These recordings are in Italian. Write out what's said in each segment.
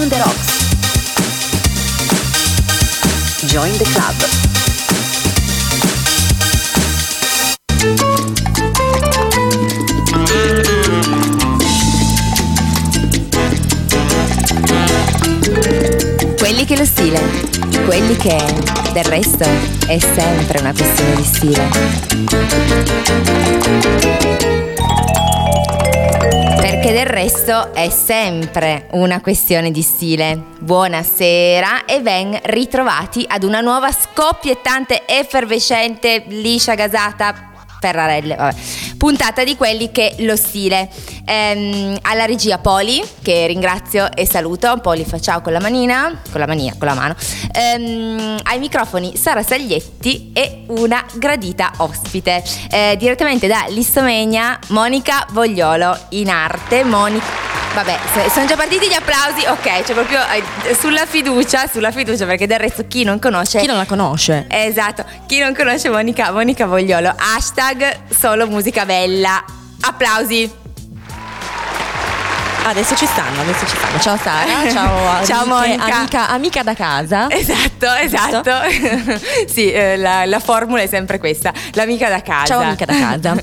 on the rocks. Join the club. Quelli che lo stile, quelli che del resto è sempre una questione di stile. Perché del resto è sempre una questione di stile. Buonasera e ben ritrovati ad una nuova scoppiettante, effervescente, liscia gasata Ferrarelle, vabbè. Puntata di quelli che lo stile. Ehm, alla regia Poli, che ringrazio e saluto. Poli fa ciao con la manina, con la mania, con la mano. Ehm, ai microfoni Sara Saglietti e una gradita ospite. Eh, direttamente da Lissomenia, Monica Vogliolo in arte. Monica. Vabbè, sono già partiti gli applausi, ok, cioè proprio eh, sulla fiducia, sulla fiducia, perché del resto chi non conosce... Chi non la conosce? Esatto, chi non conosce Monica, Monica Vogliolo, hashtag solo musica bella, applausi. Adesso ci stanno, adesso ci stanno. Ciao Sara, ciao, ciao amiche, Monica. Amica, amica da casa. Esatto, esatto. sì, eh, la, la, formula è sempre questa, l'amica da casa. Ciao amica da casa.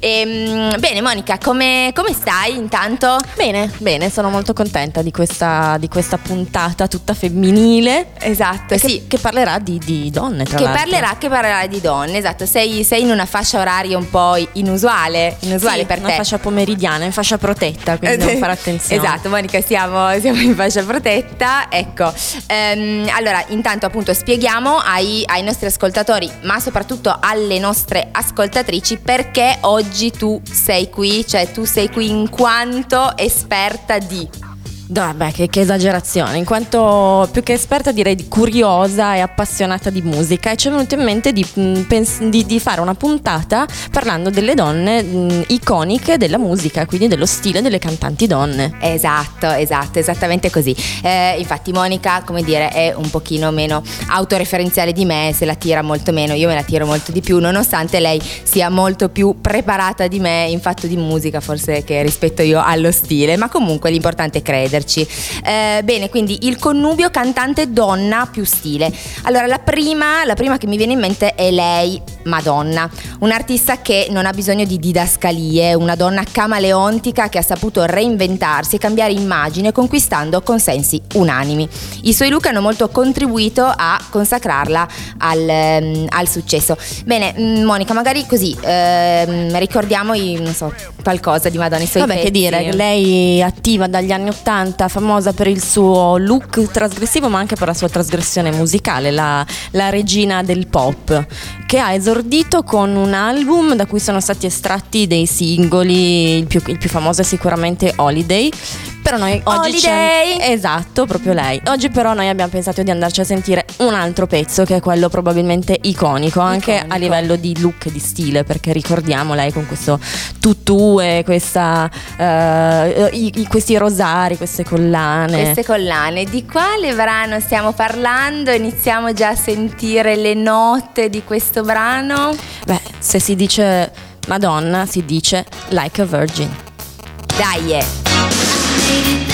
e, ehm, bene Monica, come, come, stai intanto? Bene, bene, sono molto contenta di questa, di questa puntata tutta femminile. Esatto, sì. Che, che parlerà di, di, donne, tra che l'altro. Parlerà, che parlerà di donne, esatto. Sei, sei in una fascia oraria un po' inusuale, inusuale sì, per una te. fascia pomeridiana, in fascia protetta, quindi devo fare attenzione. Esatto, Monica, siamo, siamo in fascia protetta. Ecco, ehm, allora intanto appunto spieghiamo ai, ai, nostri ascoltatori, ma soprattutto alle nostre ascoltatrici, perché oggi tu sei qui, cioè tu sei qui in quanto esperta di Vabbè, che, che, esagerazione, in quanto più che esperta direi di curiosa e appassionata di musica e ci è venuto in mente di, mm, di, di fare una puntata parlando delle donne mh, mm, iconiche della musica, quindi dello stile delle cantanti donne. Esatto, esatto, esattamente così. Eh, infatti Monica, come dire, è un pochino meno autoreferenziale di me, se la tira molto meno, io me la tiro molto di più, nonostante lei sia molto più preparata di me in fatto di musica, forse che rispetto io allo stile, ma comunque l'importante è credere esserci. Eh, bene, quindi il connubio cantante donna più stile. Allora, la prima, la prima che mi viene in mente è lei, Madonna, un'artista che non ha bisogno di didascalie, una donna camaleontica che ha saputo reinventarsi e cambiare immagine conquistando consensi unanimi. I suoi look hanno molto contribuito a consacrarla al, um, al successo. Bene, mm, Monica, magari così ehm, ricordiamo non so, qualcosa di Madonna, i suoi Vabbè, pezzi. che dire, lei è attiva dagli anni Ottanta canta, famosa per il suo look trasgressivo ma anche per la sua trasgressione musicale, la, la regina del pop, che ha esordito con un album da cui sono stati estratti dei singoli, il più, il più famoso è sicuramente Holiday, però noi oggi Holiday Esatto, proprio lei. Oggi però noi abbiamo pensato di andarci a sentire un altro pezzo che è quello probabilmente iconico, anche iconico. a livello di look e di stile, perché ricordiamo lei con questo tutù e questa, uh, i, questi rosari, queste collane. Queste collane. Di quale brano stiamo parlando? Iniziamo già a sentire le note di questo brano? Beh, se si dice Madonna, si dice Like a Virgin. Dai! Eh. Yeah, you made me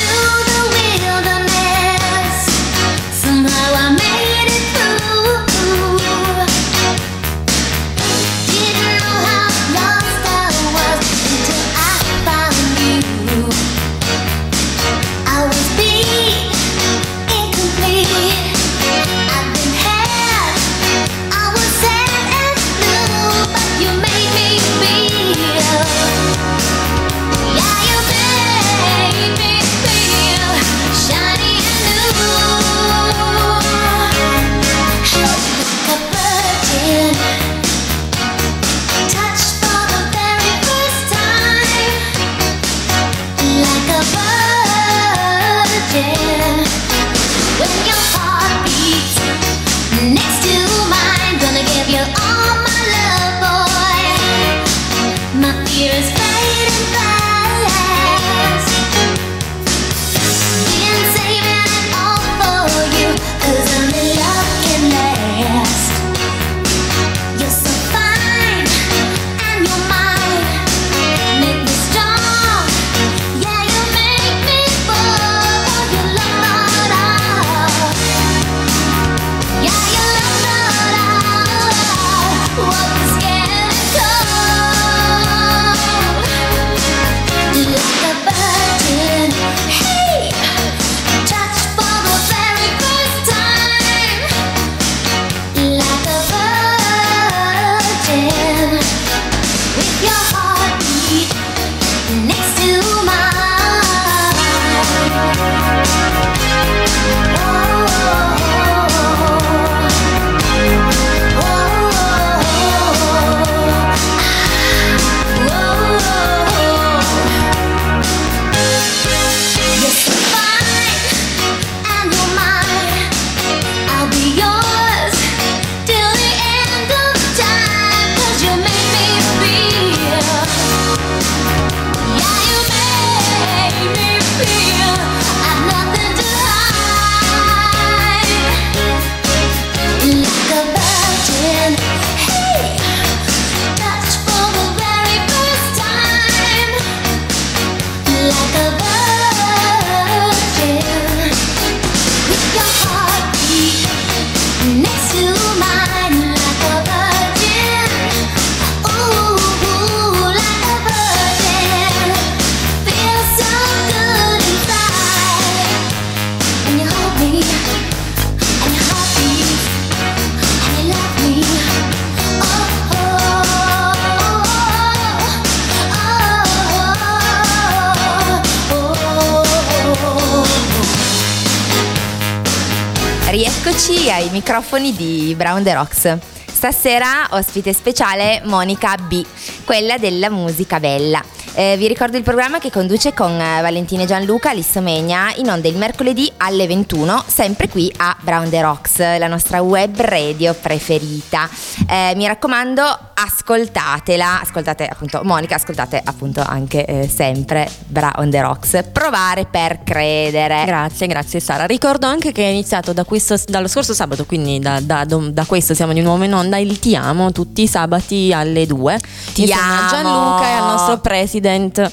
microfoni di Brown The Rocks. Stasera ospite speciale Monica B, quella della musica bella. Eh, vi ricordo il programma che conduce con eh, Valentina e Gianluca Lissomegna in onda il mercoledì alle 21, sempre qui a Brown The Rocks, la nostra web radio preferita. Eh, mi raccomando, ascoltatela, ascoltate appunto Monica, ascoltate appunto anche eh, sempre Brown The Rocks. Provare per credere. Grazie, grazie Sara. Ricordo anche che è iniziato da questo, dallo scorso sabato, quindi da, da, da, questo siamo di nuovo in onda, il Ti amo tutti i sabati alle 2. Ti amo. Gianluca e al nostro president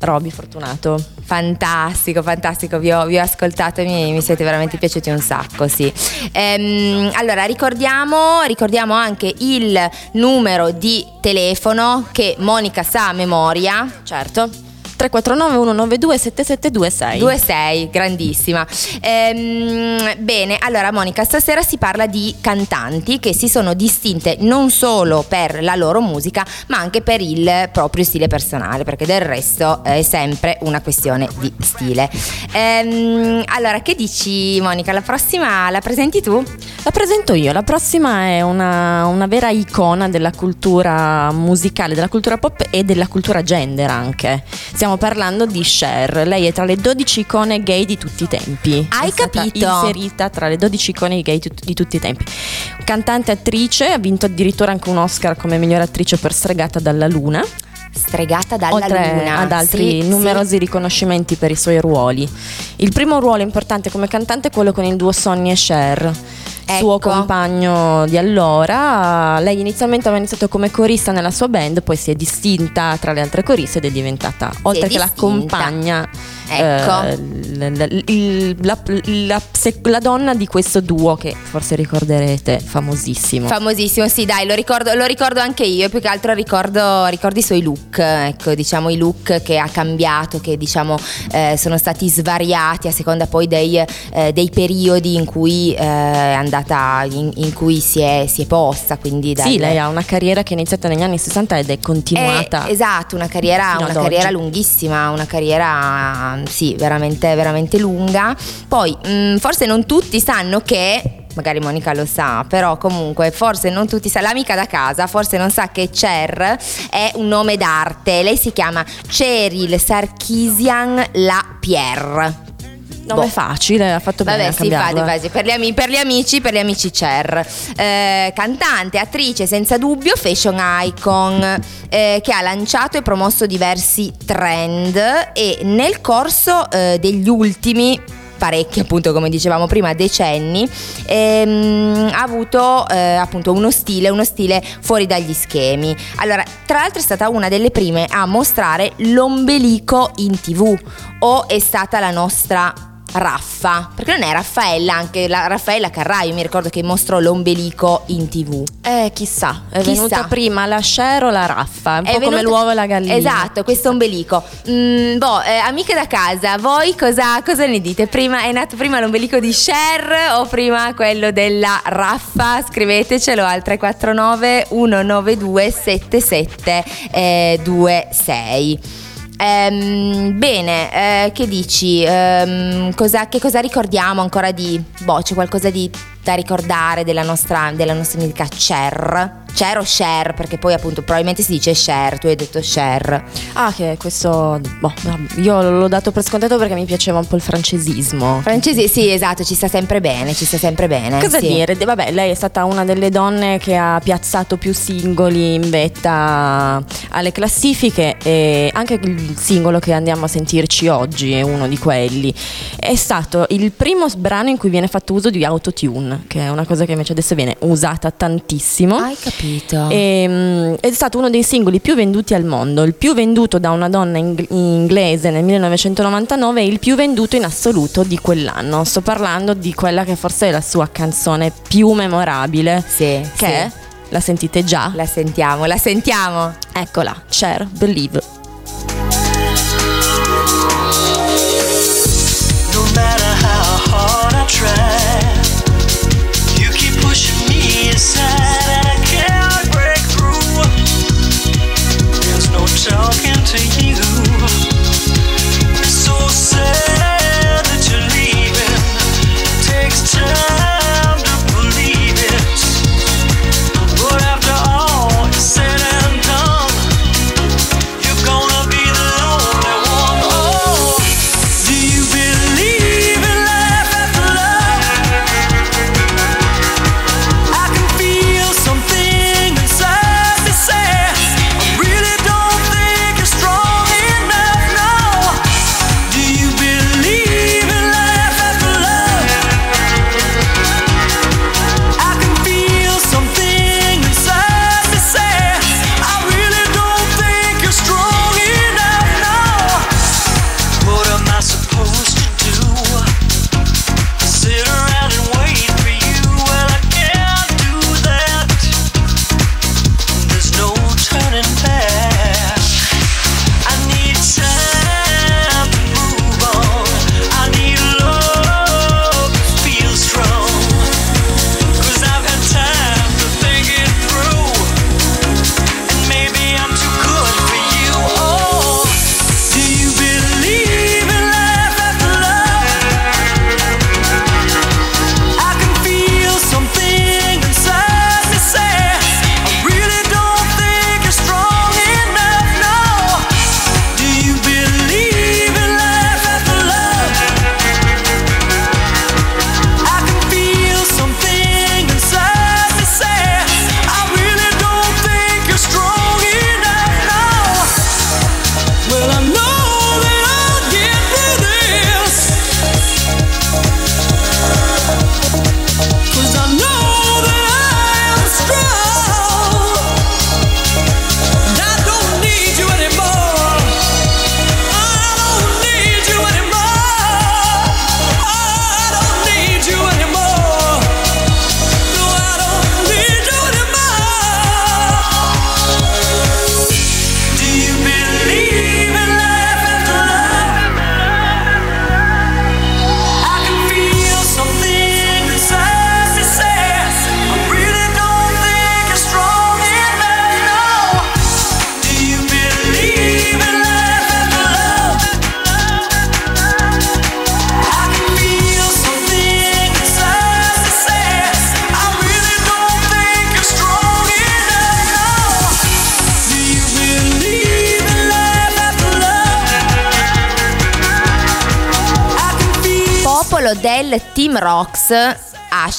Roby Fortunato. Fantastico, fantastico, vi ho, vi ho ascoltato e mi, mi, siete veramente piaciuti un sacco, sì. Ehm, allora, ricordiamo, ricordiamo anche il numero di telefono che Monica sa a memoria. Certo 349 192 7726 26, grandissima. Ehm, bene, allora Monica, stasera si parla di cantanti che si sono distinte non solo per la loro musica, ma anche per il proprio stile personale, perché del resto è sempre una questione di stile. Ehm, allora, che dici Monica? La prossima la presenti tu? La presento io, la prossima è una, una vera icona della cultura musicale, della cultura pop e della cultura gender anche. Stiamo stiamo parlando di Cher. Lei è tra le 12 icone gay di tutti i tempi. Hai è capito? Inserita tra le 12 icone gay di tutti i tempi. Cantante attrice, ha vinto addirittura anche un Oscar come miglior attrice per Stregata dalla Luna stregata dalla Oltre luna ad altri sì, numerosi sì. riconoscimenti per i suoi ruoli. Il primo ruolo importante come cantante è quello con il duo Sonny e Cher ecco. suo compagno di allora. Lei inizialmente aveva iniziato come corista nella sua band, poi si è distinta tra le altre coriste ed è diventata, si oltre è che la compagna, ecco. eh, la, la, la, donna di questo duo che forse ricorderete, famosissimo. Famosissimo, sì, dai, lo ricordo, lo ricordo anche io. Più che altro ricordo, ricordo, i suoi look, ecco, diciamo i look che ha cambiato, che diciamo eh, sono stati svariati a seconda poi dei, eh, dei periodi in cui eh, andata in, in cui si è, si è, posta. Quindi dalle... Sì, lei ha una carriera che è iniziata negli anni 60 ed è continuata. È, esatto, una carriera, una carriera lunghissima, una carriera sì, veramente, veramente lunga. Poi mh, mm, forse non tutti sanno che magari Monica lo sa, però comunque forse non tutti sa, l'amica da casa forse non sa che Cher è un nome d'arte, lei si chiama Cheryl Sarkisian Lapierre. Nome boh. facile, ha fatto bene. Vabbè, sì, fate, fate. Per, gli amici, per gli amici, per gli amici Cher. Eh, cantante, attrice, senza dubbio, fashion icon, eh, che ha lanciato e promosso diversi trend e nel corso eh, degli ultimi parecchi appunto come dicevamo prima decenni ehm, ha avuto eh, appunto uno stile uno stile fuori dagli schemi allora tra l'altro è stata una delle prime a mostrare l'ombelico in tv o è stata la nostra Raffa, perché non è Raffaella, anche la Raffaella Carraio, mi ricordo che mostrò l'ombelico in tv. Eh, chissà, è chissà. venuta prima la Cher o la Raffa, un è po' venuta... come l'uovo e la gallina. Esatto, questo ombelico. Mm, boh, eh, amiche da casa, voi cosa, cosa, ne dite? Prima, è nato prima l'ombelico di Cher o prima quello della Raffa? Scrivetecelo al 349 192 7726. Ehm, bene, eh, che dici? Ehm, cosa, che cosa ricordiamo ancora di... Boh, c'è qualcosa di, da ricordare della nostra, della nostra amica Cher? Cher o share, perché poi appunto probabilmente si dice share, tu hai detto share. Ah, che questo, boh, io l'ho dato per scontato perché mi piaceva un po' il francesismo. Francesi, sì, esatto, ci sta sempre bene, ci sta sempre bene. Cosa sì. dire? Vabbè, lei è stata una delle donne che ha piazzato più singoli in vetta alle classifiche e anche il singolo che andiamo a sentirci oggi è uno di quelli. È stato il primo brano in cui viene fatto uso di autotune, che è una cosa che invece adesso viene usata tantissimo. Hai capito? E, um, è stato uno dei singoli più venduti al mondo, il più venduto da una donna ing- inglese nel 1999 e il più venduto in assoluto di quell'anno. Sto parlando di quella che forse è la sua canzone più memorabile. Sì. Che sì. La sentite già? La sentiamo, la sentiamo. Eccola, Cher, Believe.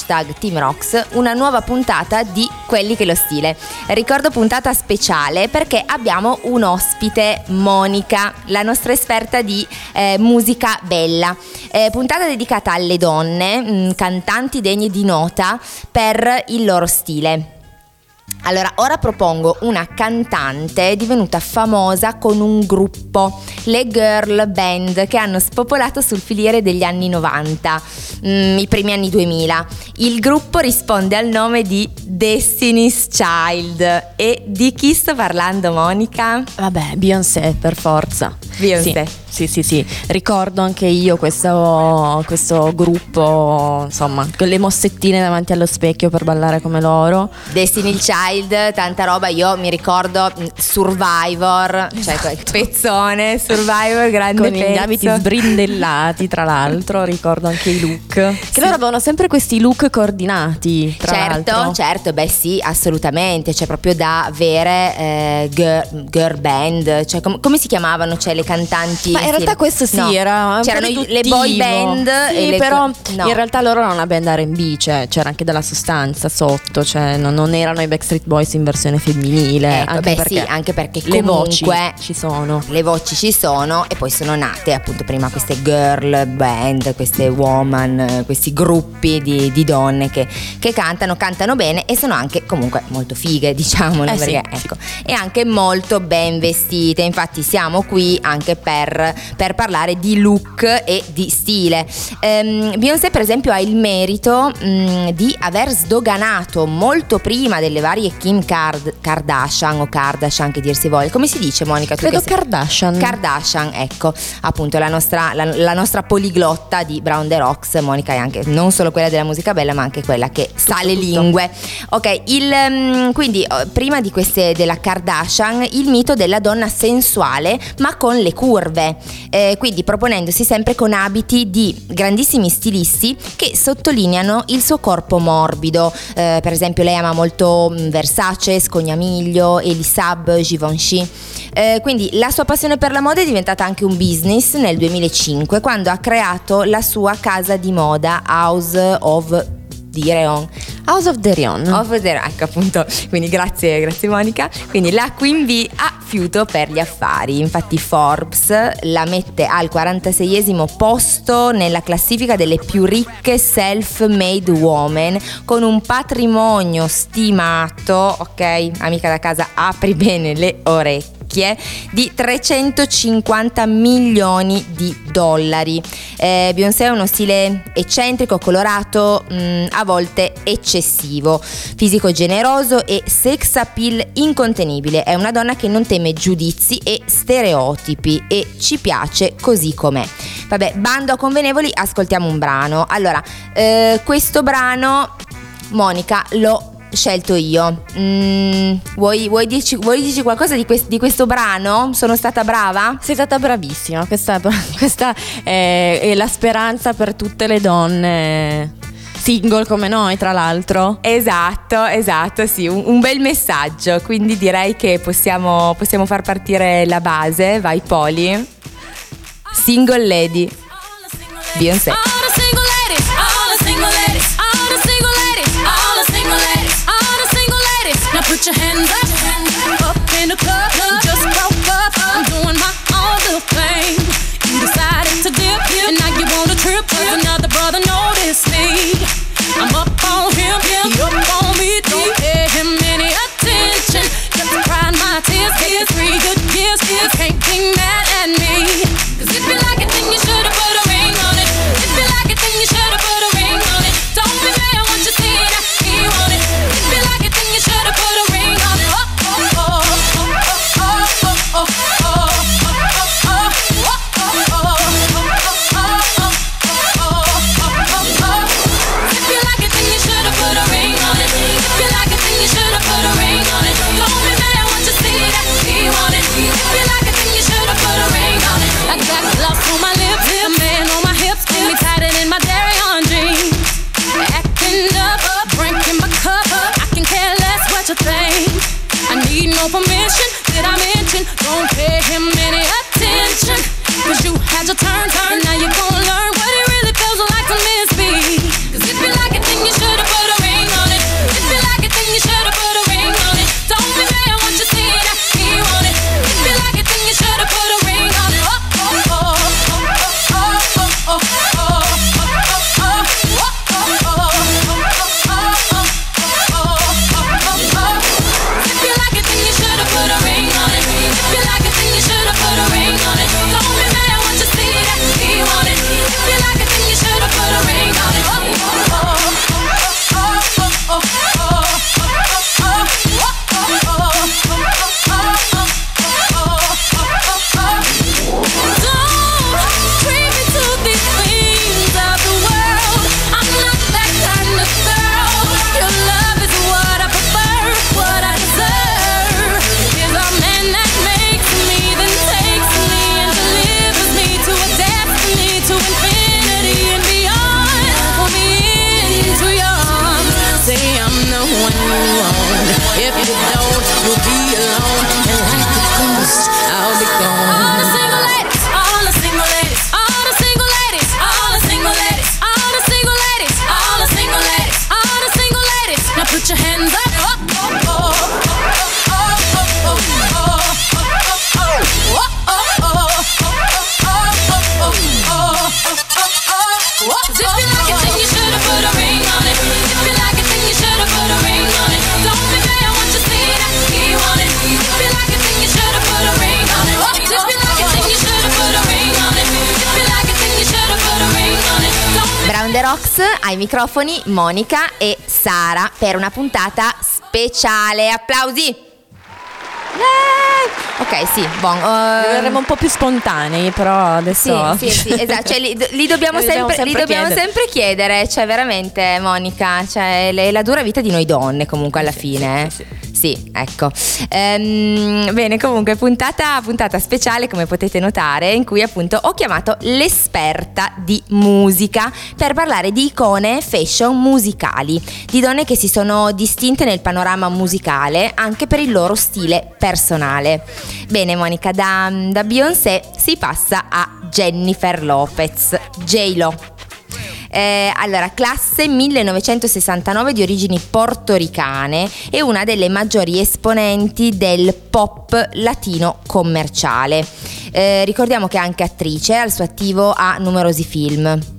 Hashtag Team Rocks, una nuova puntata di Quelli che lo stile. Ricordo puntata speciale perché abbiamo un ospite, Monica, la nostra esperta di eh, musica bella. Eh, puntata dedicata alle donne, mh, mm, cantanti degne di nota per il loro stile. Allora, ora propongo una cantante divenuta famosa con un gruppo, le girl band, che hanno spopolato sul filiere degli anni 90, mm, i primi anni 2000. Il gruppo risponde al nome di Destiny's Child. E di chi sto parlando, Monica? Vabbè, Beyoncé per forza. Beyoncé. Sì. Sì, sì, sì, ricordo anche io questo, questo, gruppo, insomma, con le mossettine davanti allo specchio per ballare come loro. Destiny Child, tanta roba, io mi ricordo mm, Survivor, cioè esatto. il pezzone, Survivor, grande Con pezzo. gli abiti sbrindellati, tra l'altro, ricordo anche i look. Che sì. loro avevano sempre questi look coordinati, tra certo, l'altro. Certo, beh sì, assolutamente, cioè proprio da avere eh, girl, girl, band, cioè com- come si chiamavano, cioè le cantanti ma in realtà questo sì, no. era c'erano le boy band sì, però no. in realtà loro erano una band R&B, cioè c'era anche della sostanza sotto, cioè non, non erano i Backstreet Boys in versione femminile, ecco, anche beh perché sì, anche perché le voci ci sono. Le voci ci sono e poi sono nate appunto prima queste girl band, queste woman, questi gruppi di, di donne che, che, cantano, cantano bene e sono anche comunque molto fighe, diciamolo, eh perché sì, ecco, e anche molto ben vestite. Infatti siamo qui anche per per parlare di look e di stile. Um, Beyoncé per esempio ha il merito um, di aver sdoganato molto prima delle varie Kim Card- Kardashian o Kardashian che dir si vuole. Come si dice Monica? Tu Credo Kardashian. Kardashian, ecco, appunto la nostra, la, la nostra, poliglotta di Brown the Rocks. Monica è anche non solo quella della musica bella ma anche quella che tutto, sa le tutto. lingue. Ok, il, um, quindi prima di queste della Kardashian il mito della donna sensuale ma con le curve eh, quindi proponendosi sempre con abiti di grandissimi stilisti che sottolineano il suo corpo morbido. Eh, per esempio lei ama molto mm, Versace, Scognamiglio, Elisab, Givenchy. Eh, quindi la sua passione per la moda è diventata anche un business nel 2005 quando ha creato la sua casa di moda House of di Reon. House of the Reon. Of the Reon, ecco appunto. Quindi grazie, grazie Monica. Quindi la Queen Bee ha fiuto per gli affari. Infatti Forbes la mette al 46esimo posto nella classifica delle più ricche self-made women con un patrimonio stimato, ok, amica da casa, apri bene le orecchie di 350 milioni di dollari. Eh, Beyoncé ha uno stile eccentrico, colorato, mh, mm, a volte eccessivo, fisico generoso e sex appeal incontenibile. È una donna che non teme giudizi e stereotipi e ci piace così com'è. Vabbè, bando a convenevoli, ascoltiamo un brano. Allora, eh, questo brano, Monica, lo scelto io. Mm, vuoi, vuoi, dirci, vuoi, dirci, qualcosa di, quest, di, questo brano? Sono stata brava? Sei stata bravissima. Questa, questa è, è la speranza per tutte le donne single come noi, tra l'altro. Esatto, esatto, sì, un, un bel messaggio. Quindi direi che possiamo, possiamo, far partire la base. Vai, Poli. Single Lady. Beyoncé. Put your hands up, up in the club. Just broke microfoni Monica e Sara per una puntata speciale. Applausi! Eh, ok, sì, bon. Uh, Verremo un po' più spontanei, però adesso. Sì, sì, sì esatto. Cioè, li, li, dobbiamo, sempre, sempre, li dobbiamo chiedere. sempre, chiedere. Cioè, veramente, Monica, cioè, le, la dura vita di noi donne, comunque, alla fine. Sì, sì, sì ecco. Ehm, bene, comunque, puntata, puntata speciale, come potete notare, in cui appunto ho chiamato l'esperta di musica per parlare di icone fashion musicali, di donne che si sono distinte nel panorama musicale anche per il loro stile personale. Bene Monica, da, da Beyoncé si passa a Jennifer Lopez, J-Lo. Eh, allora, classe 1969 di origini portoricane e una delle maggiori esponenti del pop latino commerciale. Eh, ricordiamo che è anche attrice, al suo attivo ha numerosi film.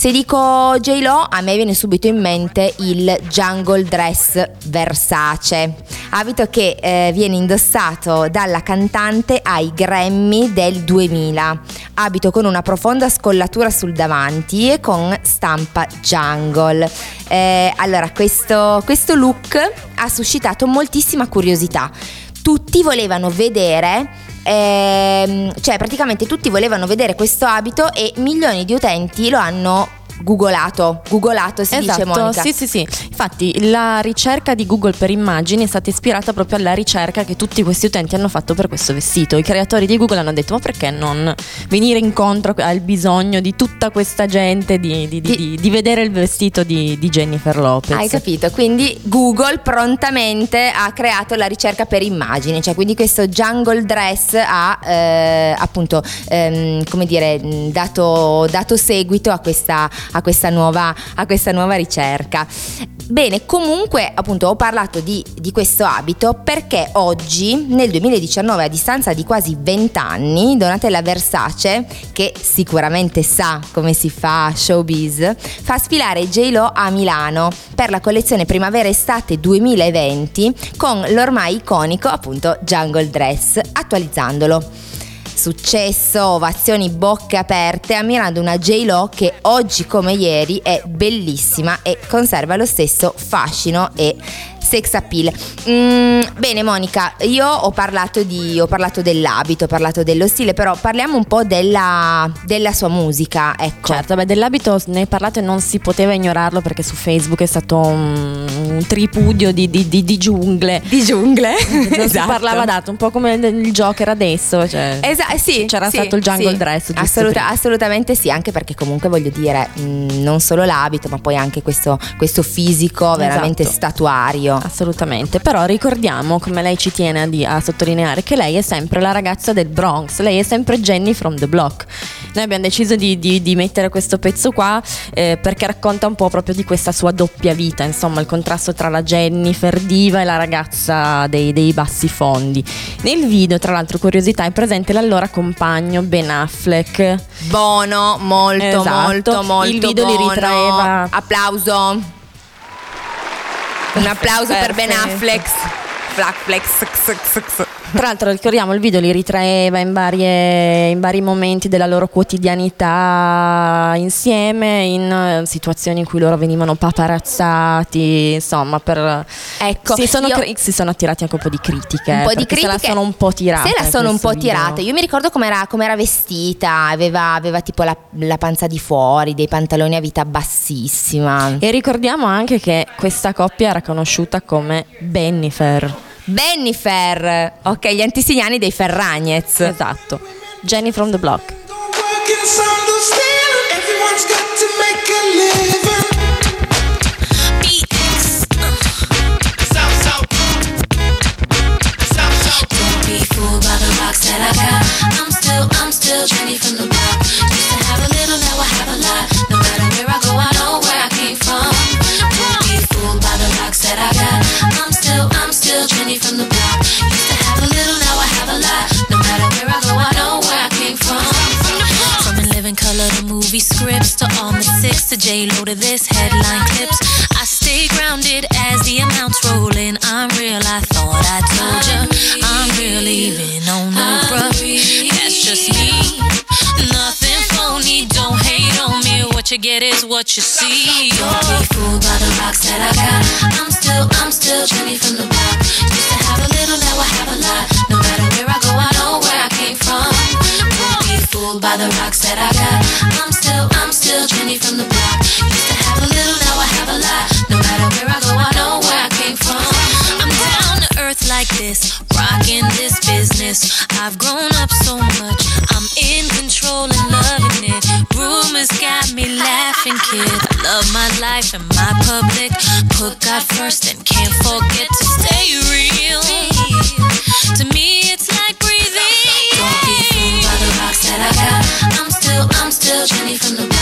Se dico J-Lo, a me viene subito in mente il jungle dress Versace, abito che eh, viene indossato dalla cantante ai Grammy del 2000, abito con una profonda scollatura sul davanti e con stampa jungle. Eh, allora, questo, questo look ha suscitato moltissima curiosità. Tutti volevano vedere ehm, cioè praticamente tutti volevano vedere questo abito e milioni di utenti lo hanno googolato, googolato si esatto, dice Monica. Sì, sì, sì. Infatti la ricerca di Google per immagini è stata ispirata proprio alla ricerca che tutti questi utenti hanno fatto per questo vestito. I creatori di Google hanno detto ma perché non venire incontro al bisogno di tutta questa gente di, di, di, di vedere il vestito di, Jennifer Lopez. Hai capito? Quindi Google prontamente ha creato la ricerca per immagini, cioè quindi questo jungle dress ha eh, appunto ehm, come dire dato, dato seguito a questa a questa nuova, a questa nuova ricerca. Bene, comunque appunto ho parlato di, di, questo abito perché oggi, nel 2019, a distanza di quasi 20 anni, Donatella Versace, che sicuramente sa come si fa showbiz, fa sfilare J-Lo a Milano per la collezione primavera-estate 2020 con l'ormai iconico appunto Jungle Dress, attualizzandolo. Successo, ovazioni bocche aperte, ammirando una J-Lo che oggi come ieri è bellissima e conserva lo stesso fascino e sex appeal. Mm, bene Monica, io ho parlato, di, ho parlato, dell'abito, ho parlato dello stile, però parliamo un po' della, della sua musica. Ecco. Certo, beh, dell'abito ne hai parlato e non si poteva ignorarlo perché su Facebook è stato un, un tripudio di, di, di, giungle. Di giungle? esatto. Si parlava dato, un po' come il Joker adesso. Cioè, esatto, sì. C'era sì, stato il jungle sì. dress. Assoluta, assolutamente sì, anche perché comunque voglio dire, mh, mm, non solo l'abito, ma poi anche questo, questo fisico veramente esatto. statuario assolutamente. Però ricordiamo, come lei ci tiene a, di- a, sottolineare, che lei è sempre la ragazza del Bronx, lei è sempre Jenny from the block. Noi abbiamo deciso di, di, di mettere questo pezzo qua eh, perché racconta un po' proprio di questa sua doppia vita, insomma, il contrasto tra la Jennifer diva e la ragazza dei, dei bassi fondi. Nel video, tra l'altro, curiosità, è presente l'allora compagno Ben Affleck. Buono, molto, esatto. molto, molto. Il video buono. li ritraeva. Applauso. Un applauso per Ben Affleck. Flackflex. Tra l'altro ricordiamo il video li ritraeva in, varie, in, vari momenti della loro quotidianità insieme, in eh, situazioni in cui loro venivano paparazzati, insomma, per... Ecco, si sono, io, si sono attirati anche un po' di critiche. Un po' di critiche. Se la sono un po' tirate. Se la sono un po' video. tirate. Io mi ricordo com'era, com'era vestita, aveva, aveva tipo la, la panza di fuori, dei pantaloni a vita bassissima. E ricordiamo anche che questa coppia era conosciuta come Bennifer. Bennifer, ok, gli antesignani dei Ferragnez. Esatto. Jenny from the block. that I got. I'm still, I'm still Jenny from the block. Used to have a little, now I have a lot. No matter to J Lo to this headline clips. I stay grounded as the amounts roll in. I'm real, I thought I told ya. I'm real, even on the bruh. That's just me. Nothing phony, don't hate on me. What you get is what you see. Don't be fooled by the rocks that I got. I'm still, I'm still Jenny from the block. Used to have a little, now I have a lot. No matter where I go, I know where I came from. Don't be fooled by the rocks that I got. I'm still, I'm still Jenny from the block. Used to have a little, now I have a lot. No matter where I go, I know where I came from. I'm down to earth like this, rocking this business. I've grown up so much, I'm in control and loving it. Rumors got me laughing, kid. I love my life and my public. Put God first and can't forget to stay real. To me, it's like breathing. Don't be fooled by the rocks that I got. I'm still, I'm still Jenny from the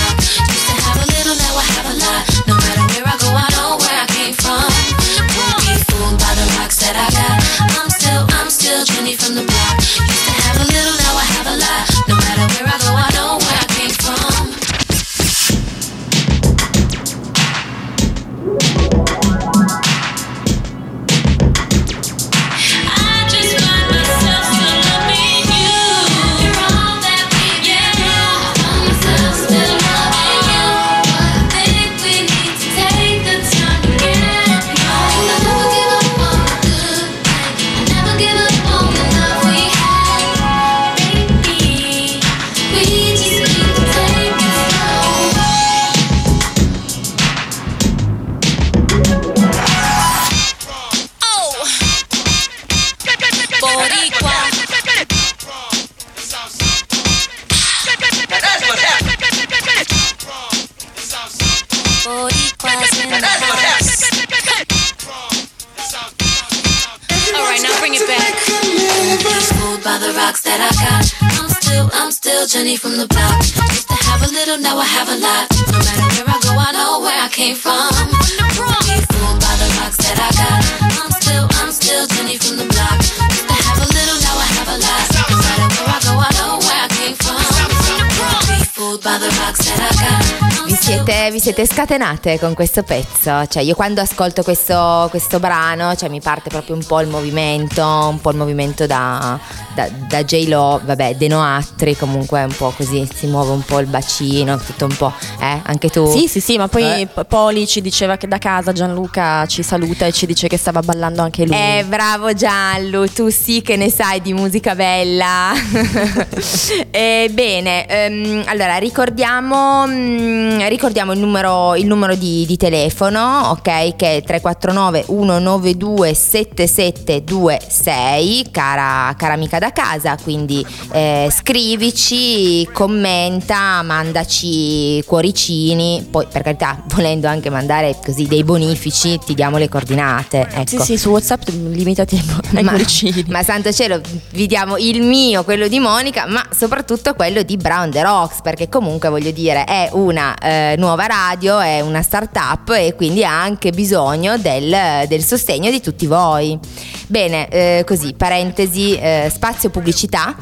siete, scatenate con questo pezzo? Cioè, io quando ascolto questo, questo brano, cioè, mi parte proprio un po' il movimento, un po' il movimento da, da, da J-Lo, vabbè, Denoatri, comunque un po' così, si muove un po' il bacino, tutto un po', eh? Anche tu? Sì, sì, sì, ma poi Eh. Poli ci diceva che da casa Gianluca ci saluta e ci dice che stava ballando anche lui. Eh, bravo Giallo, tu sì che ne sai di musica bella. Eh, bene, ehm, allora ricordiamo, mm, ricordiamo il numero, il numero di, di telefono, ok? Che è 349 192 7726, cara, cara amica da casa, quindi eh, scrivici, commenta, mandaci cuoricini, poi per carità volendo anche mandare così dei bonifici ti diamo le coordinate. Ecco. Sì, sì, su WhatsApp limitati ai, ai Ma, cuoricini. ma santo cielo, vi diamo il mio, quello di Monica, ma soprattutto quello di Brown the Rocks, perché comunque voglio dire è una eh, nuova radio, è una start-up e quindi ha anche bisogno del, del sostegno di tutti voi. Bene, eh, così, parentesi, eh, spazio pubblicità,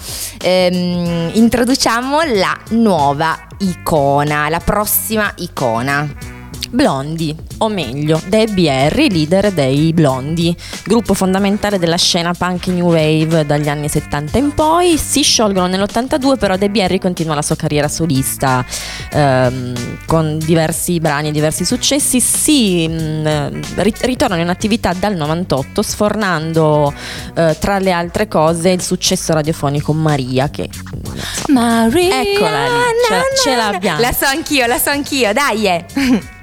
ehm, introduciamo la nuova icona, la prossima icona. Blondi, o meglio, Debbie Harry, leader dei Blondi, gruppo fondamentale della scena punk new wave dagli anni 70 in poi. Si sciolgono nell'82, però Debbie Harry continua la sua carriera solista ehm, con diversi brani e diversi successi. Si mh, rit- ritornano in attività dal 98, sfornando eh, tra le altre cose il successo radiofonico Maria, che Maria, Eccola lì, ce- ce l'abbiamo. La so anch'io, la so anch'io, dai. eh.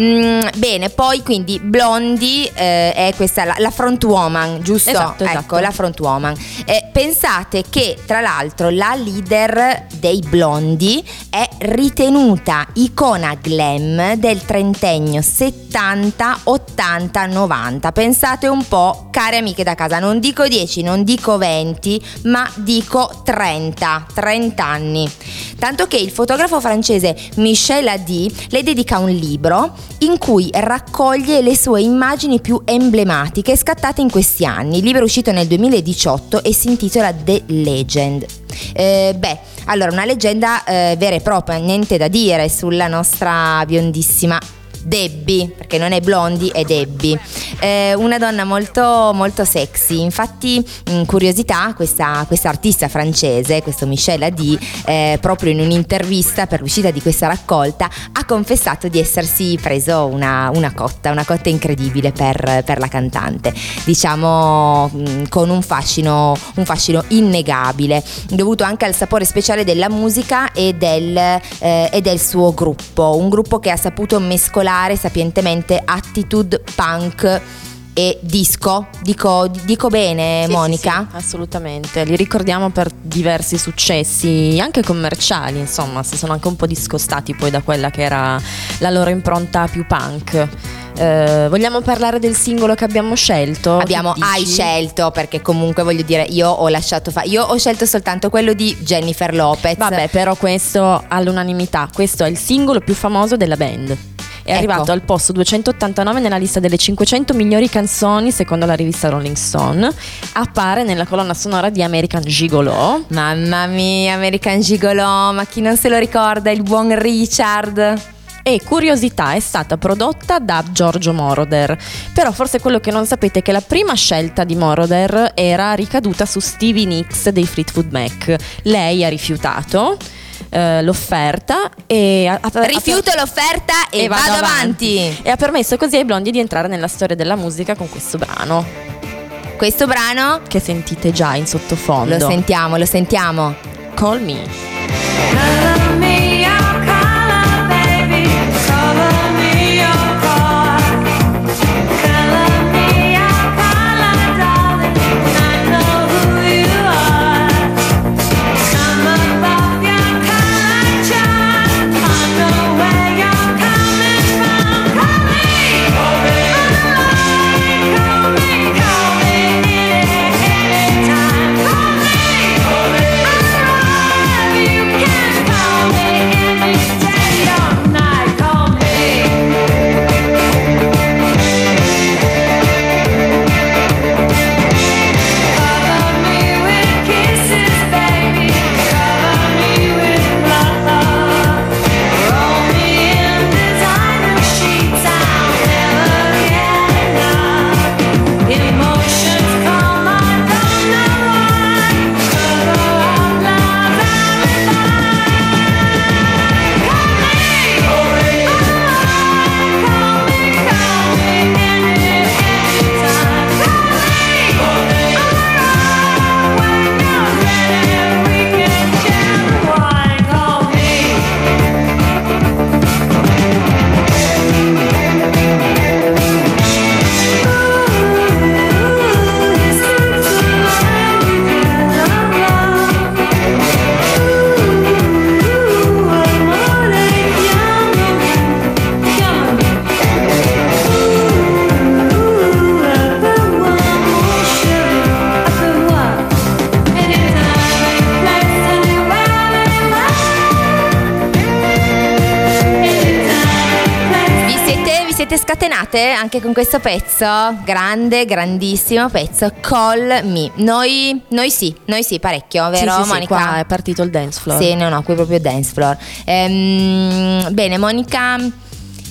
Mm, bene, poi quindi Blondie eh, è questa la, la front woman, giusto? Esatto, ecco, esatto. la front woman. Eh, pensate che tra l'altro la leader dei Blondi è ritenuta icona glam del trentennio 70, 80, 90. Pensate un po', care amiche da casa, non dico 10, non dico 20, ma dico 30, 30 anni. Tanto che il fotografo francese Michel Adi le dedica un libro in cui raccoglie le sue immagini più emblematiche scattate in questi anni. Il libro è uscito nel 2018 e si intitola The Legend. Eh, beh, allora una leggenda eh, vera e propria, niente da dire sulla nostra biondissima Debbie, perché non è Blondie, è Debbie. Eh, una donna molto, molto sexy. Infatti, in curiosità, questa, questa artista francese, questo Michel Adi, eh, proprio in un'intervista per l'uscita di questa raccolta, ha confessato di essersi preso una, una cotta, una cotta incredibile per, per la cantante. Diciamo con un fascino, un fascino innegabile, dovuto anche al sapore speciale della musica e del, eh, e del suo gruppo. Un gruppo che ha saputo mescolare sapientemente attitude punk e disco. Dico, dico bene, Sì, Monica? sì, sì, assolutamente, li ricordiamo per diversi successi, anche commerciali, insomma, si sono anche un po' discostati poi da quella che era la loro impronta più punk. Eh, vogliamo parlare del singolo che abbiamo scelto? Abbiamo hai scelto perché comunque voglio dire io ho lasciato fare io ho scelto soltanto quello di Jennifer Lopez Vabbè, però questo all'unanimità, questo è il singolo più famoso della band. È Ecco. arrivato al posto 289 nella lista delle 500 migliori canzoni secondo la rivista Rolling Stone. Appare nella colonna sonora di American Gigolo. Mamma mia, American Gigolo, ma chi non se lo ricorda, il buon Richard. E curiosità è stata prodotta da Giorgio Moroder. Però forse quello che non sapete è che la prima scelta di Moroder era ricaduta su Stevie Nicks dei Fleetwood Mac. Lei ha rifiutato eh, l'offerta e ha, ha- Rifiuto l'offerta e, vado, avanti. E ha permesso così ai blondi di entrare nella storia della musica con questo brano. Questo brano Che sentite già in sottofondo. lo sentiamo, lo sentiamo. Call me anche con questo pezzo? Grande, grandissimo pezzo. Call me. Noi, noi sì, noi sì, parecchio, vero sì, sì, sì, Monica? qua è partito il dance floor. Sì, no, no, qui proprio dance floor. Ehm, bene, Monica,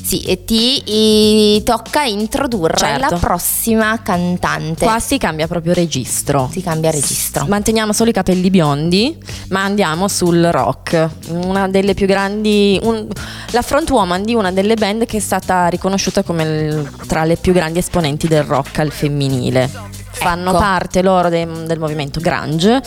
sì, e ti i- tocca introdurre Certo. la prossima cantante. Qua si cambia proprio registro. si cambia registro. Manteniamo solo i capelli biondi, ma andiamo sul rock. Una delle più grandi. un- la frontwoman di una delle band che è stata riconosciuta come il- tra le più grandi esponenti del rock al femminile. Fanno Ecco. parte loro de- del movimento Grunge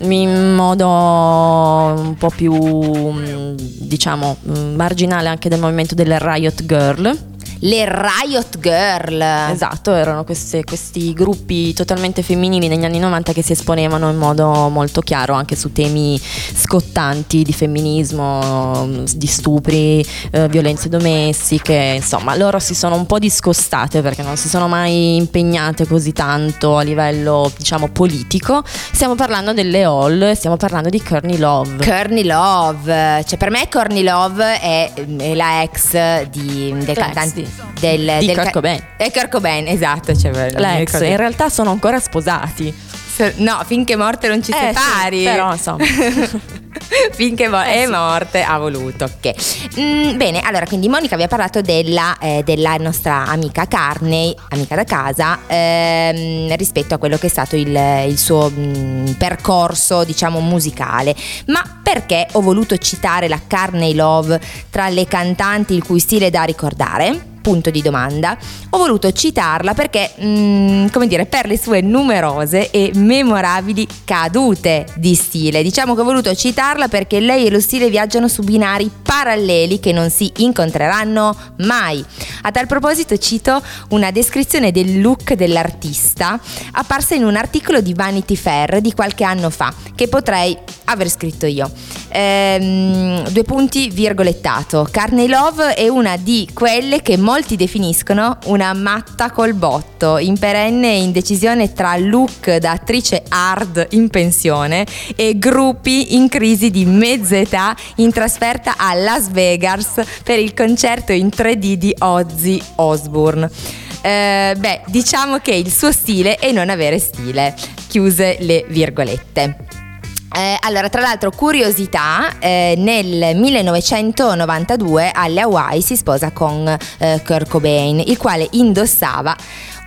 in modo un po' più mm, diciamo mm, marginale anche del movimento delle Riot Girl Le Riot Girl. Esatto, erano queste- questi gruppi totalmente femminili negli anni 90 che si esponevano in modo molto chiaro anche su temi scottanti di femminismo, di stupri, eh, violenze domestiche, insomma, loro si sono un po' discostate perché non si sono mai impegnate così tanto a livello, diciamo, politico. Stiamo parlando delle Hall, stiamo parlando di Courtney Love. Courtney Love, cioè per me Courtney Love è, è la ex di, del cantante del, di del Kurt Cobain. È Kurt Cobain, esatto. Cioè, L'ex, in realtà sono ancora sposati. No, finché morte non ci Eh, sì, separi. però, insomma. finché mo- Eh, è sì. morte ha voluto. Ok. Mm, bene, allora quindi Monica vi ha parlato della, eh, della nostra amica Carney, amica da casa, ehm, rispetto a quello che è stato il, il suo mm, percorso, diciamo, musicale. Ma perché ho voluto citare la Carney Love tra le cantanti il cui stile è da ricordare? Punto di domanda. Ho voluto citarla perché, mm, come dire, per le sue numerose e memorabili cadute di stile. Diciamo che ho voluto citarla perché lei e lo stile viaggiano su binari paralleli che non si incontreranno mai. A tal proposito cito una descrizione del look dell'artista apparsa in un articolo di Vanity Fair di qualche anno fa, che potrei aver scritto io. Ehm, due punti virgolettato. Carney Love è una di quelle che molti definiscono una matta col botto, in perenne indecisione tra look da attrice hard in pensione e gruppi in crisi di mezza età in trasferta a Las Vegas per il concerto in 3D di Ozzy Osbourne. Eh, beh, diciamo che il suo stile è non avere stile. Chiuse le virgolette. Eh, allora, tra l'altro, curiosità, eh, nel 1992 alle Hawaii si sposa con eh, Kurt Cobain, il quale indossava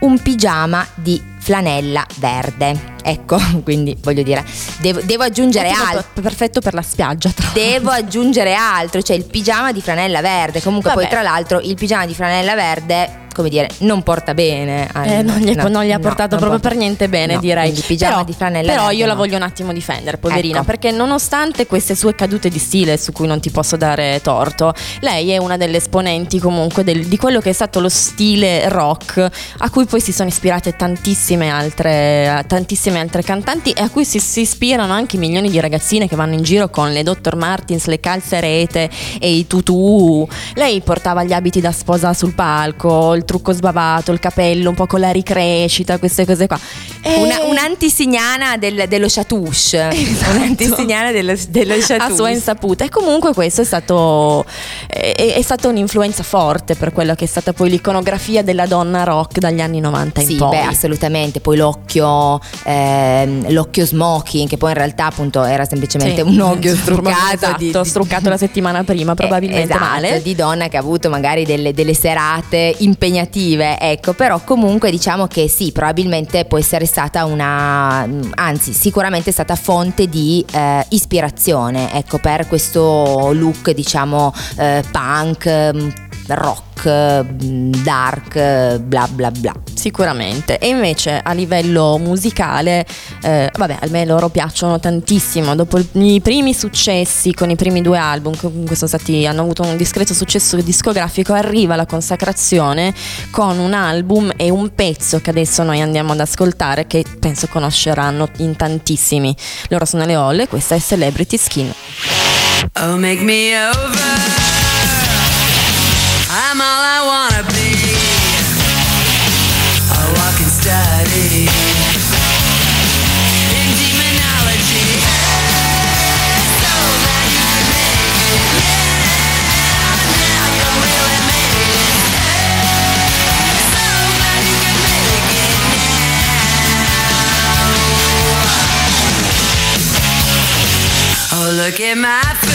un pigiama di flanella verde. Ecco, quindi voglio dire, devo, devo aggiungere altro. per- perfetto per la spiaggia. Tra Devo aggiungere altro, cioè il pigiama di flanella verde. Comunque, Vabbè. poi, tra l'altro, il pigiama di flanella verde, come dire, non porta bene. al- Eh, non, gli, no, non gli ha no, portato non proprio porta- per niente bene, no, direi. quindi pigiama però, di flanella però io la no. voglio un attimo difendere, poverina, Ecco. perché nonostante queste sue cadute di stile su cui non ti posso dare torto, lei è una delle esponenti comunque del- di quello che è stato lo stile rock, a cui poi si sono ispirate tantissime altre, tantissime altre cantanti e a cui si, si ispirano anche milioni di ragazzine che vanno in giro con le Dr. Martins, le calze a rete e i tutù. Lei portava gli abiti da sposa sul palco, il trucco sbavato, il capello un po' con la ricrescita, queste cose qua. E- Una, un'antisignana del- dello chatouche. Un'antisignana dello, dello a chatouche. sua insaputa e comunque questo è stato è, è stata un'influenza forte per quella che è stata poi l'iconografia della donna rock dagli anni 90 in Sì, poi beh, assolutamente. Poi l'occhio, ehm, l'occhio smoking, che poi in realtà appunto era semplicemente Sì. un occhio struccato. esatto, di- struccato la settimana prima probabilmente Eh, esatto, male di donna che ha avuto magari delle, delle serate impegnative, ecco, però comunque diciamo che sì, probabilmente può essere stata una, anzi sicuramente è stata fonte di eh, ispirazione, ecco, per questo look diciamo eh, punk, mm, rock, mm, dark, bla bla bla. Sicuramente. E invece a livello musicale, eh, vabbè, a me loro piacciono tantissimo. Dopo i primi successi con i primi due album, che comunque sono stati, hanno avuto un discreto successo discografico, arriva la consacrazione con un album e un pezzo che adesso noi andiamo ad ascoltare, che penso conosceranno in tantissimi. Loro sono le Olle, questa è Celebrity Skin. Oh, make me over. I'm all I wanna be. A walking study. So you could make it. Yeah, now you really it. So you could make it now. Oh, look at my face.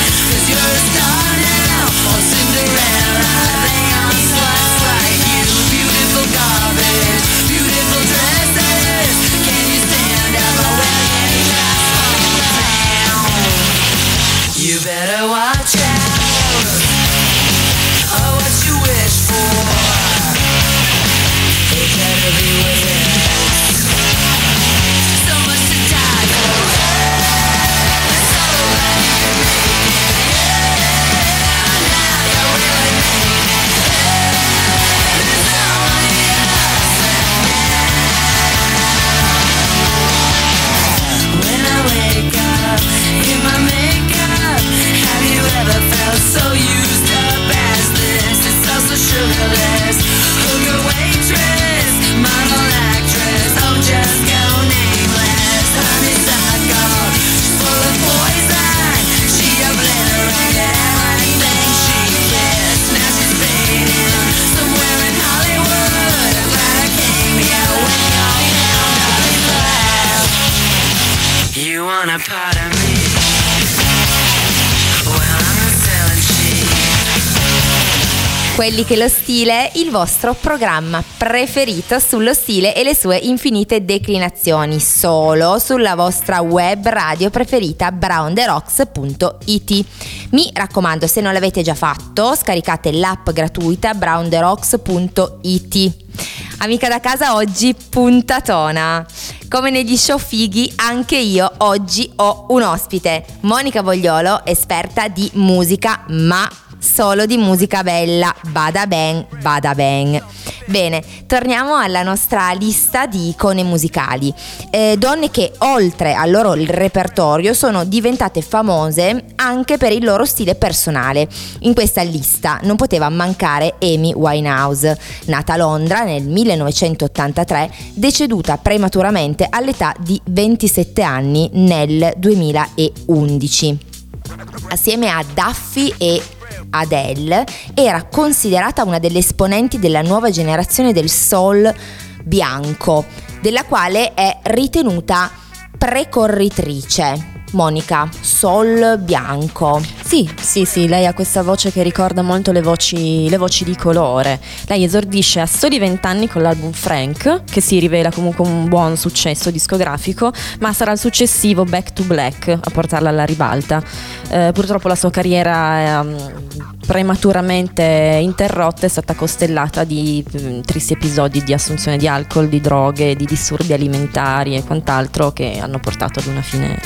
Quelli che lo stile, il vostro programma preferito sullo stile e le sue infinite declinazioni, solo sulla vostra web radio preferita brownderocks.it. Mi raccomando, se non l'avete già fatto, scaricate l'app gratuita brownderocks.it. Amica da casa, oggi puntatona. Come negli show fighi, anche io oggi ho un ospite, Monica Vogliolo, esperta di musica, ma solo di musica bella, bada ben, bada ben. Bene, torniamo alla nostra lista di icone musicali. Eh, donne che oltre al loro repertorio sono diventate famose anche per il loro stile personale. In questa lista non poteva mancare Amy Winehouse, nata a Londra nel 1983, deceduta prematuramente all'età di 27 anni nel 2011 assieme a Duffy e Adele, era considerata una delle esponenti della nuova generazione del soul bianco, della quale è ritenuta precorritrice. Monica, soul bianco. Sì, sì, sì, lei ha questa voce che ricorda molto le voci, le voci di colore. Lei esordisce a soli 20 anni con l'album Frank, che si rivela comunque un buon successo discografico, ma sarà il successivo Back to Black a portarla alla ribalta. Eh, purtroppo la sua carriera ehm, prematuramente interrotta è stata costellata di mm, tristi episodi di assunzione di alcol, di droghe, di disturbi alimentari e quant'altro che hanno portato ad una fine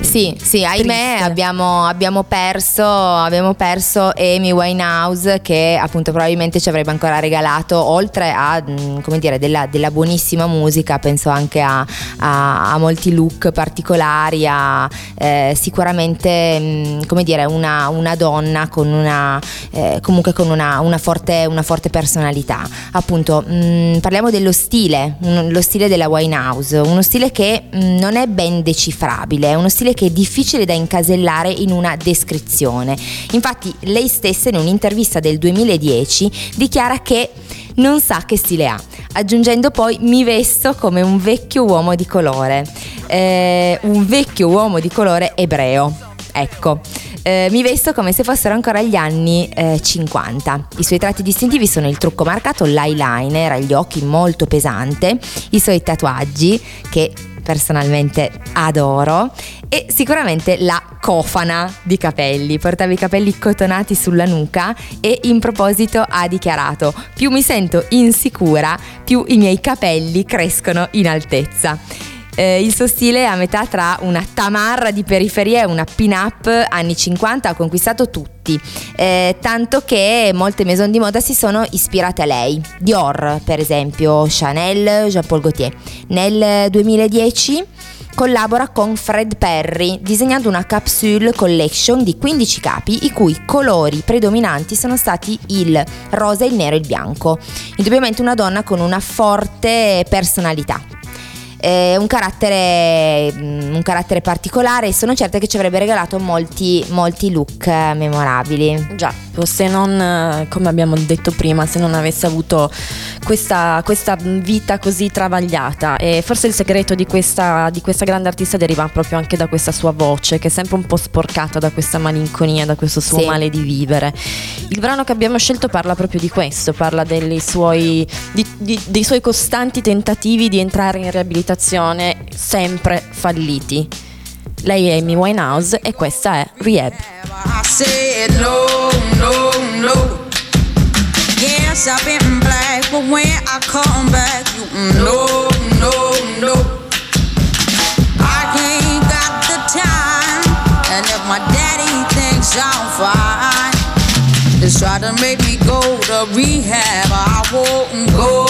Sì, sì, ahimè abbiamo, abbiamo perso, abbiamo perso Amy Winehouse che appunto probabilmente ci avrebbe ancora regalato, oltre a mm, come dire, della, della buonissima musica, penso anche a, a- a molti look particolari, a eh, sicuramente mm, come dire, una, una donna con una, eh, comunque con una, una forte, una forte personalità. Appunto, mm, parliamo dello stile, lo stile della Winehouse, uno stile che non è ben decifrabile, è uno stile che è difficile da incasellare in una descrizione. Infatti lei stessa in un'intervista del 2010 dichiara che non sa che stile ha, aggiungendo poi mi vesto come un vecchio uomo di colore, Eh, un vecchio uomo di colore ebreo. Ecco, eh, mi vesto come se fossero ancora gli anni eh, 50. I suoi tratti distintivi sono il trucco marcato, l'eyeliner, agli occhi molto pesante, i suoi tatuaggi che personalmente adoro e sicuramente la cofana di capelli. Portava i capelli cotonati sulla nuca e in proposito ha dichiarato più mi sento insicura, più i miei capelli crescono in altezza. Eh, il suo stile è a metà tra una tamarra di periferia e una pin-up anni 50, ha conquistato tutti, Eh, tanto che molte maison di moda si sono ispirate a lei. Dior, per esempio, Chanel, Jean-Paul Gaultier. Nel 2010 collabora con Fred Perry disegnando una capsule collection di 15 capi i cui colori predominanti sono stati il rosa, il nero e il bianco. Indubbiamente una donna con una forte personalità. Eh, un, carattere, mm, un carattere particolare e sono certa che ci avrebbe regalato molti, molti look eh, memorabili. Già, se non, eh, come abbiamo detto prima, se non avesse avuto questa, questa vita così travagliata. E forse il segreto di questa, di questa grande artista deriva proprio anche da questa sua voce, che è sempre un po' sporcata da questa malinconia, da questo suo Sì. male di vivere. Il brano che abbiamo scelto parla proprio di questo, parla dei suoi, di- di- dei suoi costanti tentativi di entrare in riabilitazione, sempre falliti. Lei è Amy Winehouse e questa è Rehab. No, no, try to make me go to rehab. I won't go,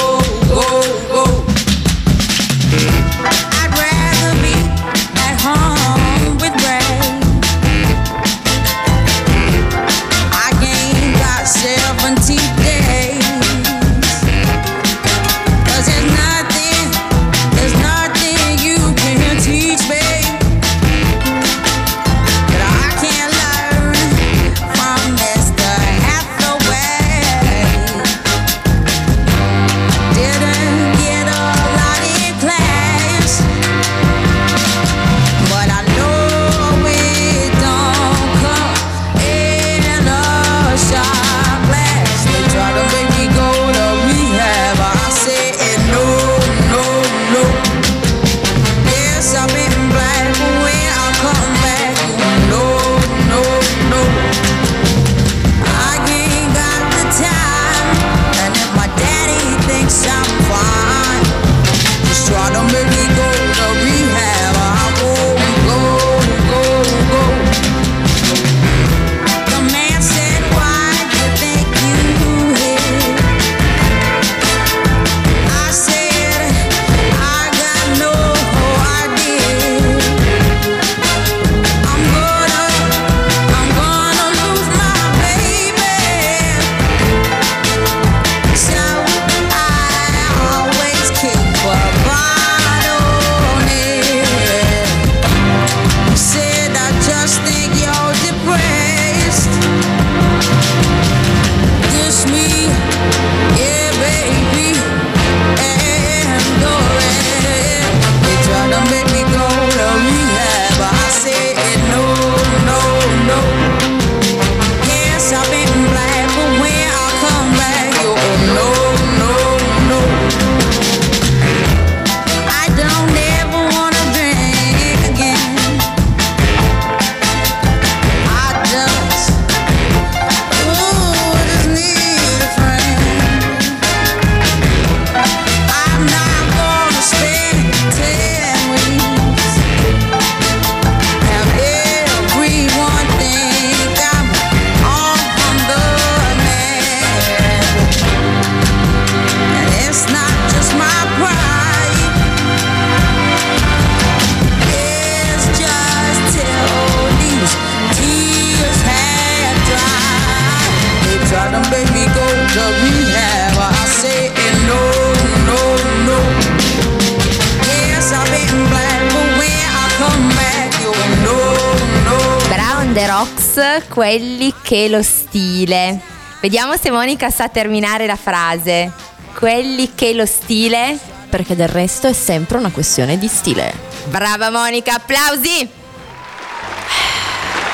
quelli che lo stile. Vediamo se Monica sa terminare la frase. Quelli che lo stile. Perché del resto è sempre una questione di stile. Brava Monica, applausi!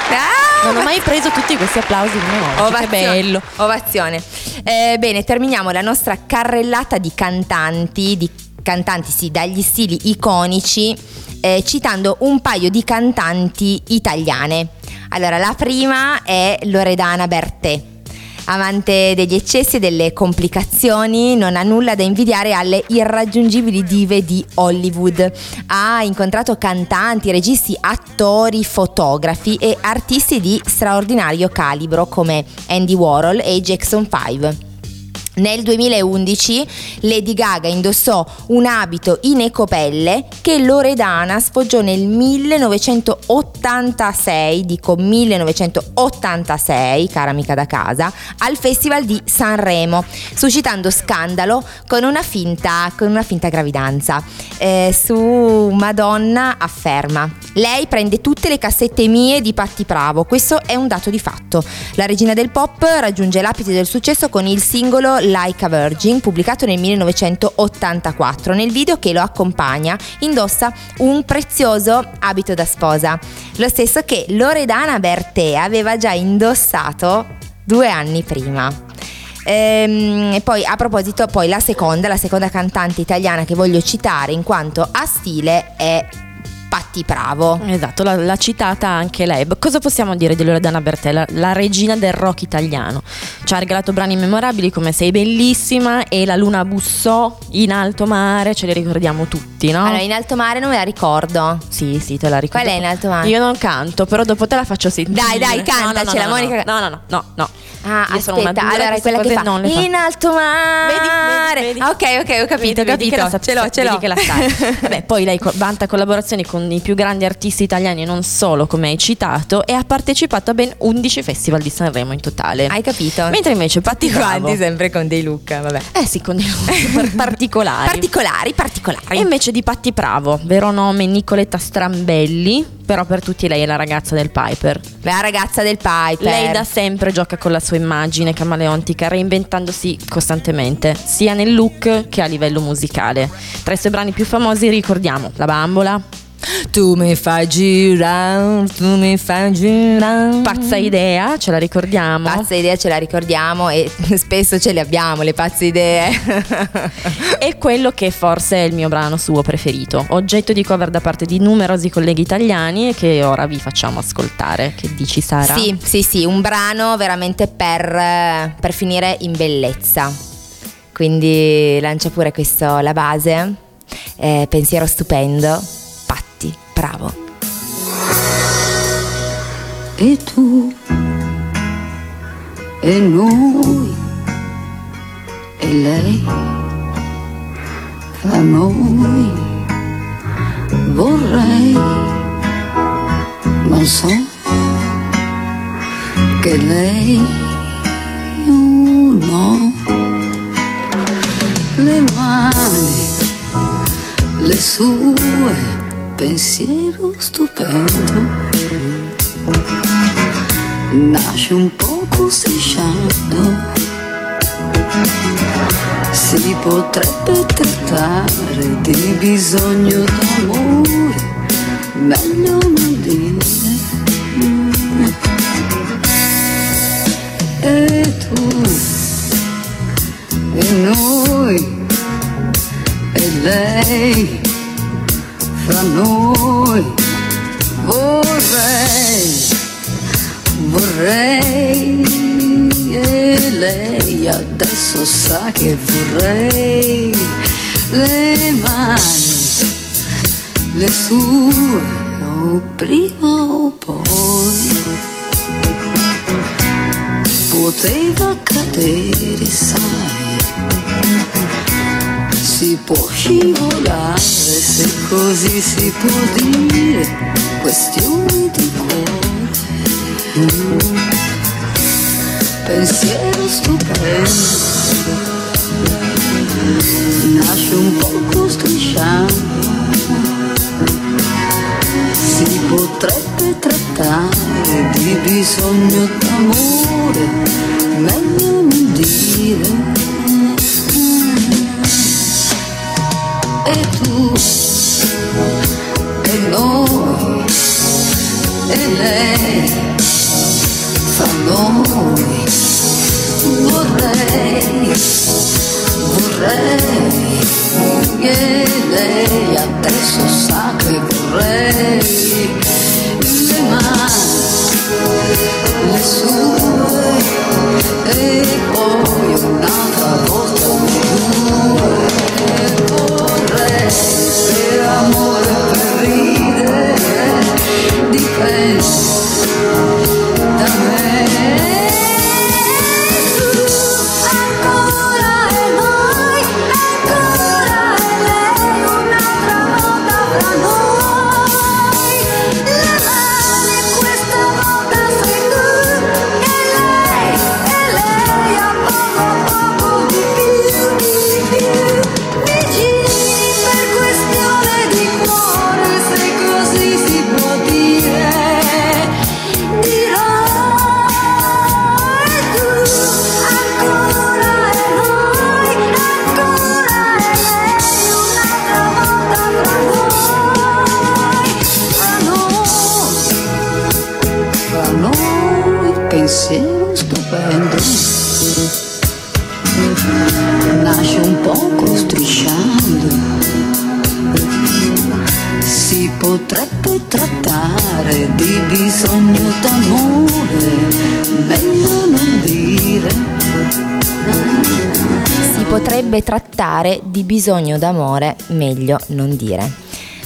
Ah, Non ho mai preso tutti questi applausi come oggi. Che bello. Ovazione. Eh, bene, terminiamo la nostra carrellata di cantanti, di cantanti sì, dagli stili iconici, eh, citando un paio di cantanti italiane. Allora, la prima è Loredana Bertè. Amante degli eccessi e delle complicazioni, non ha nulla da invidiare alle irraggiungibili dive di Hollywood. Ha incontrato cantanti, registi, attori, fotografi e artisti di straordinario calibro come Andy Warhol e Jackson 5. Nel 2011 Lady Gaga indossò un abito in ecopelle che Loredana sfoggiò nel 1986, dico 1986, cara amica da casa, al Festival di Sanremo, suscitando scandalo con una finta, con una finta gravidanza. Eh, su Madonna afferma: Lei prende tutte le cassette mie di Patti Bravo, questo è un dato di fatto. La regina del pop raggiunge l'apite del successo con il singolo Like a Virgin, pubblicato nel 1984. Nel video che lo accompagna indossa un prezioso abito da sposa, lo stesso che Loredana Bertè aveva già indossato due anni prima. Ehm, E poi a proposito, poi la seconda, la seconda cantante italiana che voglio citare in quanto a stile è Patti Bravo. Esatto, l'ha, citata anche lei. Cosa possiamo dire di Loredana Bertè, la, la regina del rock italiano? Ci ha regalato brani memorabili come Sei bellissima e La luna bussò in alto mare, ce li ricordiamo tutti, no? Allora, in alto mare non me la ricordo. Sì, sì, te la ricordo. Qual è in alto mare? Io non canto, però dopo te la faccio sentire. Dai, dai, cantacela, no, no, no, Monica. No, no, no, no, no. Ah, Io aspetta, allora è quella che fa non le fa. in alto mare. Vedi, vedi, vedi. Ah, Ok, ok, ho capito, ho Vedi, vedi capito. che la ce l'ho, ce vedi l'ho. che la sai. Beh, poi lei vanta collaborazioni con i più grandi artisti italiani e non solo, come hai citato, e ha partecipato a ben 11 festival di Sanremo in totale. Hai capito? Mentre invece Patti Quanti sempre con dei look, vabbè. Eh sì, con dei par- particolari. Particolari, particolari. e invece di Patti Bravo, vero nome Nicoletta Strambelli, però per tutti lei è la ragazza del Piper. la ragazza del Piper. Lei da sempre gioca con la sua immagine camaleontica, reinventandosi costantemente, sia nel look che a livello musicale. Tra i suoi brani più famosi ricordiamo La Bambola, Tu mi fai girare, tu mi fai girare. Pazza Idea, ce la ricordiamo. Pazza idea ce la ricordiamo e spesso ce le abbiamo le pazze idee. E quello che forse è il mio brano suo preferito, oggetto di cover da parte di numerosi colleghi italiani e che ora vi facciamo ascoltare. Che dici Sara? Sì, sì, sì, un brano veramente per, per finire in bellezza. Quindi lancia pure questo la base. Eh, pensiero stupendo. Bravo. e tu? E noi? E lei? Fra noi? Vorrei ma so che lei oh no. Le mani le sue pensiero stupendo nasce un poco strisciando. Si potrebbe trattare di bisogno d'amore, meglio non dire. E tu, e noi, e lei, fra noi, vorrei vorrei e lei adesso sa che vorrei le mani le sue o prima o poi. Poteva cadere sai può scivolare se così si può dire questioni di cuore pensiero stupendo nasce un poco strisciando si potrebbe trattare di bisogno d'amore, meglio non dire. E e noi, e lei, fra noi, vorrei, vorrei che lei adesso sa che vorrei le mani, le sue e poi un'altra volta amore per ridere dipende da trattare di bisogno d'amore, meglio non dire.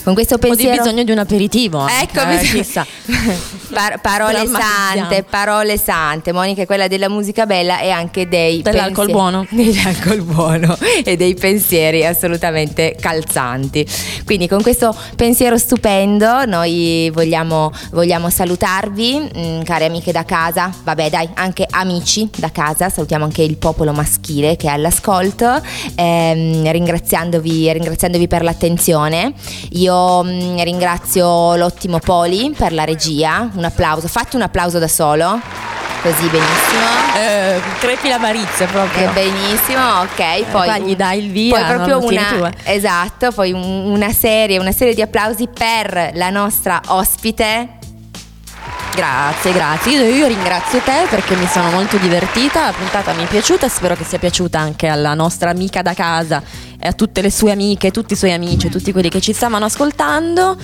Con questo pensiero bisogno di un aperitivo. Ecco, eh, chissà. Par- parole sante, parole sante. Monica è quella della musica bella e anche dei Dell'alcol pensieri- buono. Dell'alcol buono e dei pensieri assolutamente calzanti. Quindi con questo pensiero stupendo noi vogliamo, vogliamo salutarvi, mm, care amiche da casa, vabbè dai, anche amici da casa, salutiamo anche il popolo maschile che è all'ascolto, ehm, ringraziandovi, ringraziandovi per l'attenzione. Io mm, ringrazio l'ottimo Poli per la regia, un applauso, fatti un applauso da solo, così benissimo. Eh, crepi l'avarizia proprio. Eh, benissimo, ok. Poi qua gli dai il via, Poi proprio una, tu, esatto, poi un- una serie, una serie di applausi per la nostra ospite. Grazie, grazie. Io, io ringrazio te perché mi sono molto divertita, la puntata mi è piaciuta e spero che sia piaciuta anche alla nostra amica da casa e a tutte le sue amiche, tutti i suoi amici, tutti quelli che ci stavano ascoltando.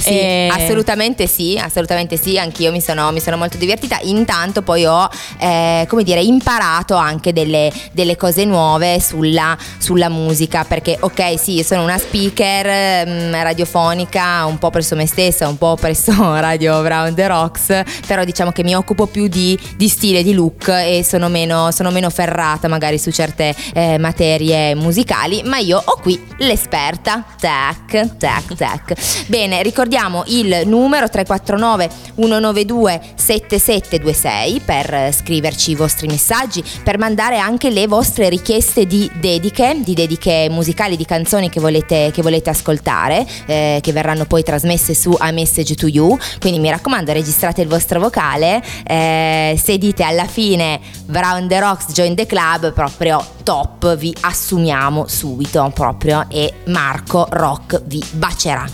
Sì, E- assolutamente sì, assolutamente sì, anch'io mi sono, mi sono molto divertita. Intanto poi ho, eh, come dire, imparato anche delle, delle cose nuove sulla, sulla musica, perché ok sì, io sono una speaker mm, radiofonica, un po' presso me stessa, un po' presso Radio Brown The Rocks, però diciamo che mi occupo più di, di stile, di look e sono meno, sono meno ferrata magari su certe eh, materie musicali, ma io ho qui l'esperta. Tac, tac, tac. Bene, ricordiamo il numero 349 192 7726 per scriverci i vostri messaggi, per mandare anche le vostre richieste di dediche, di dediche musicali, di canzoni che volete, che volete ascoltare, eh, che verranno poi trasmesse su A Message to You. Quindi mi raccomando, registrate il vostro vocale. eh, se dite alla fine Brown the Rocks Join the Club, proprio top, vi assumiamo subito proprio e Marco Rock vi bacerà.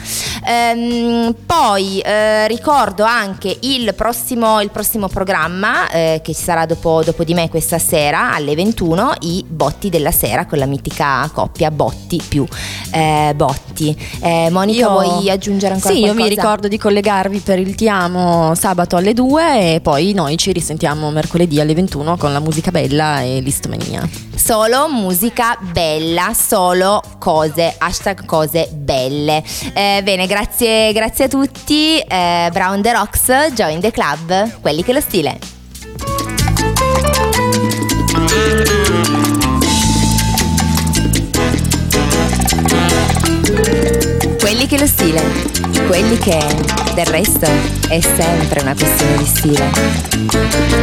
Ehm, poi eh, ricordo anche il prossimo, il prossimo programma eh, che ci sarà dopo, dopo di me questa sera alle 21, i botti della sera con la mitica coppia Botti più eh, Botti. Eh, Monica, Io- vuoi aggiungere ancora Sì, io qualcosa? mi ricordo di collegarvi per il Ti amo sabato alle 2 e poi noi ci risentiamo mercoledì alle 21 con la musica bella e l'istomania. Solo musica bella, solo cose, hashtag cose belle. Eh, bene, grazie, grazie a tutti. Eh, Brown the Rocks, Join the Club, quelli che lo stile. Quelli che lo stile, quelli che del resto è sempre una questione di stile.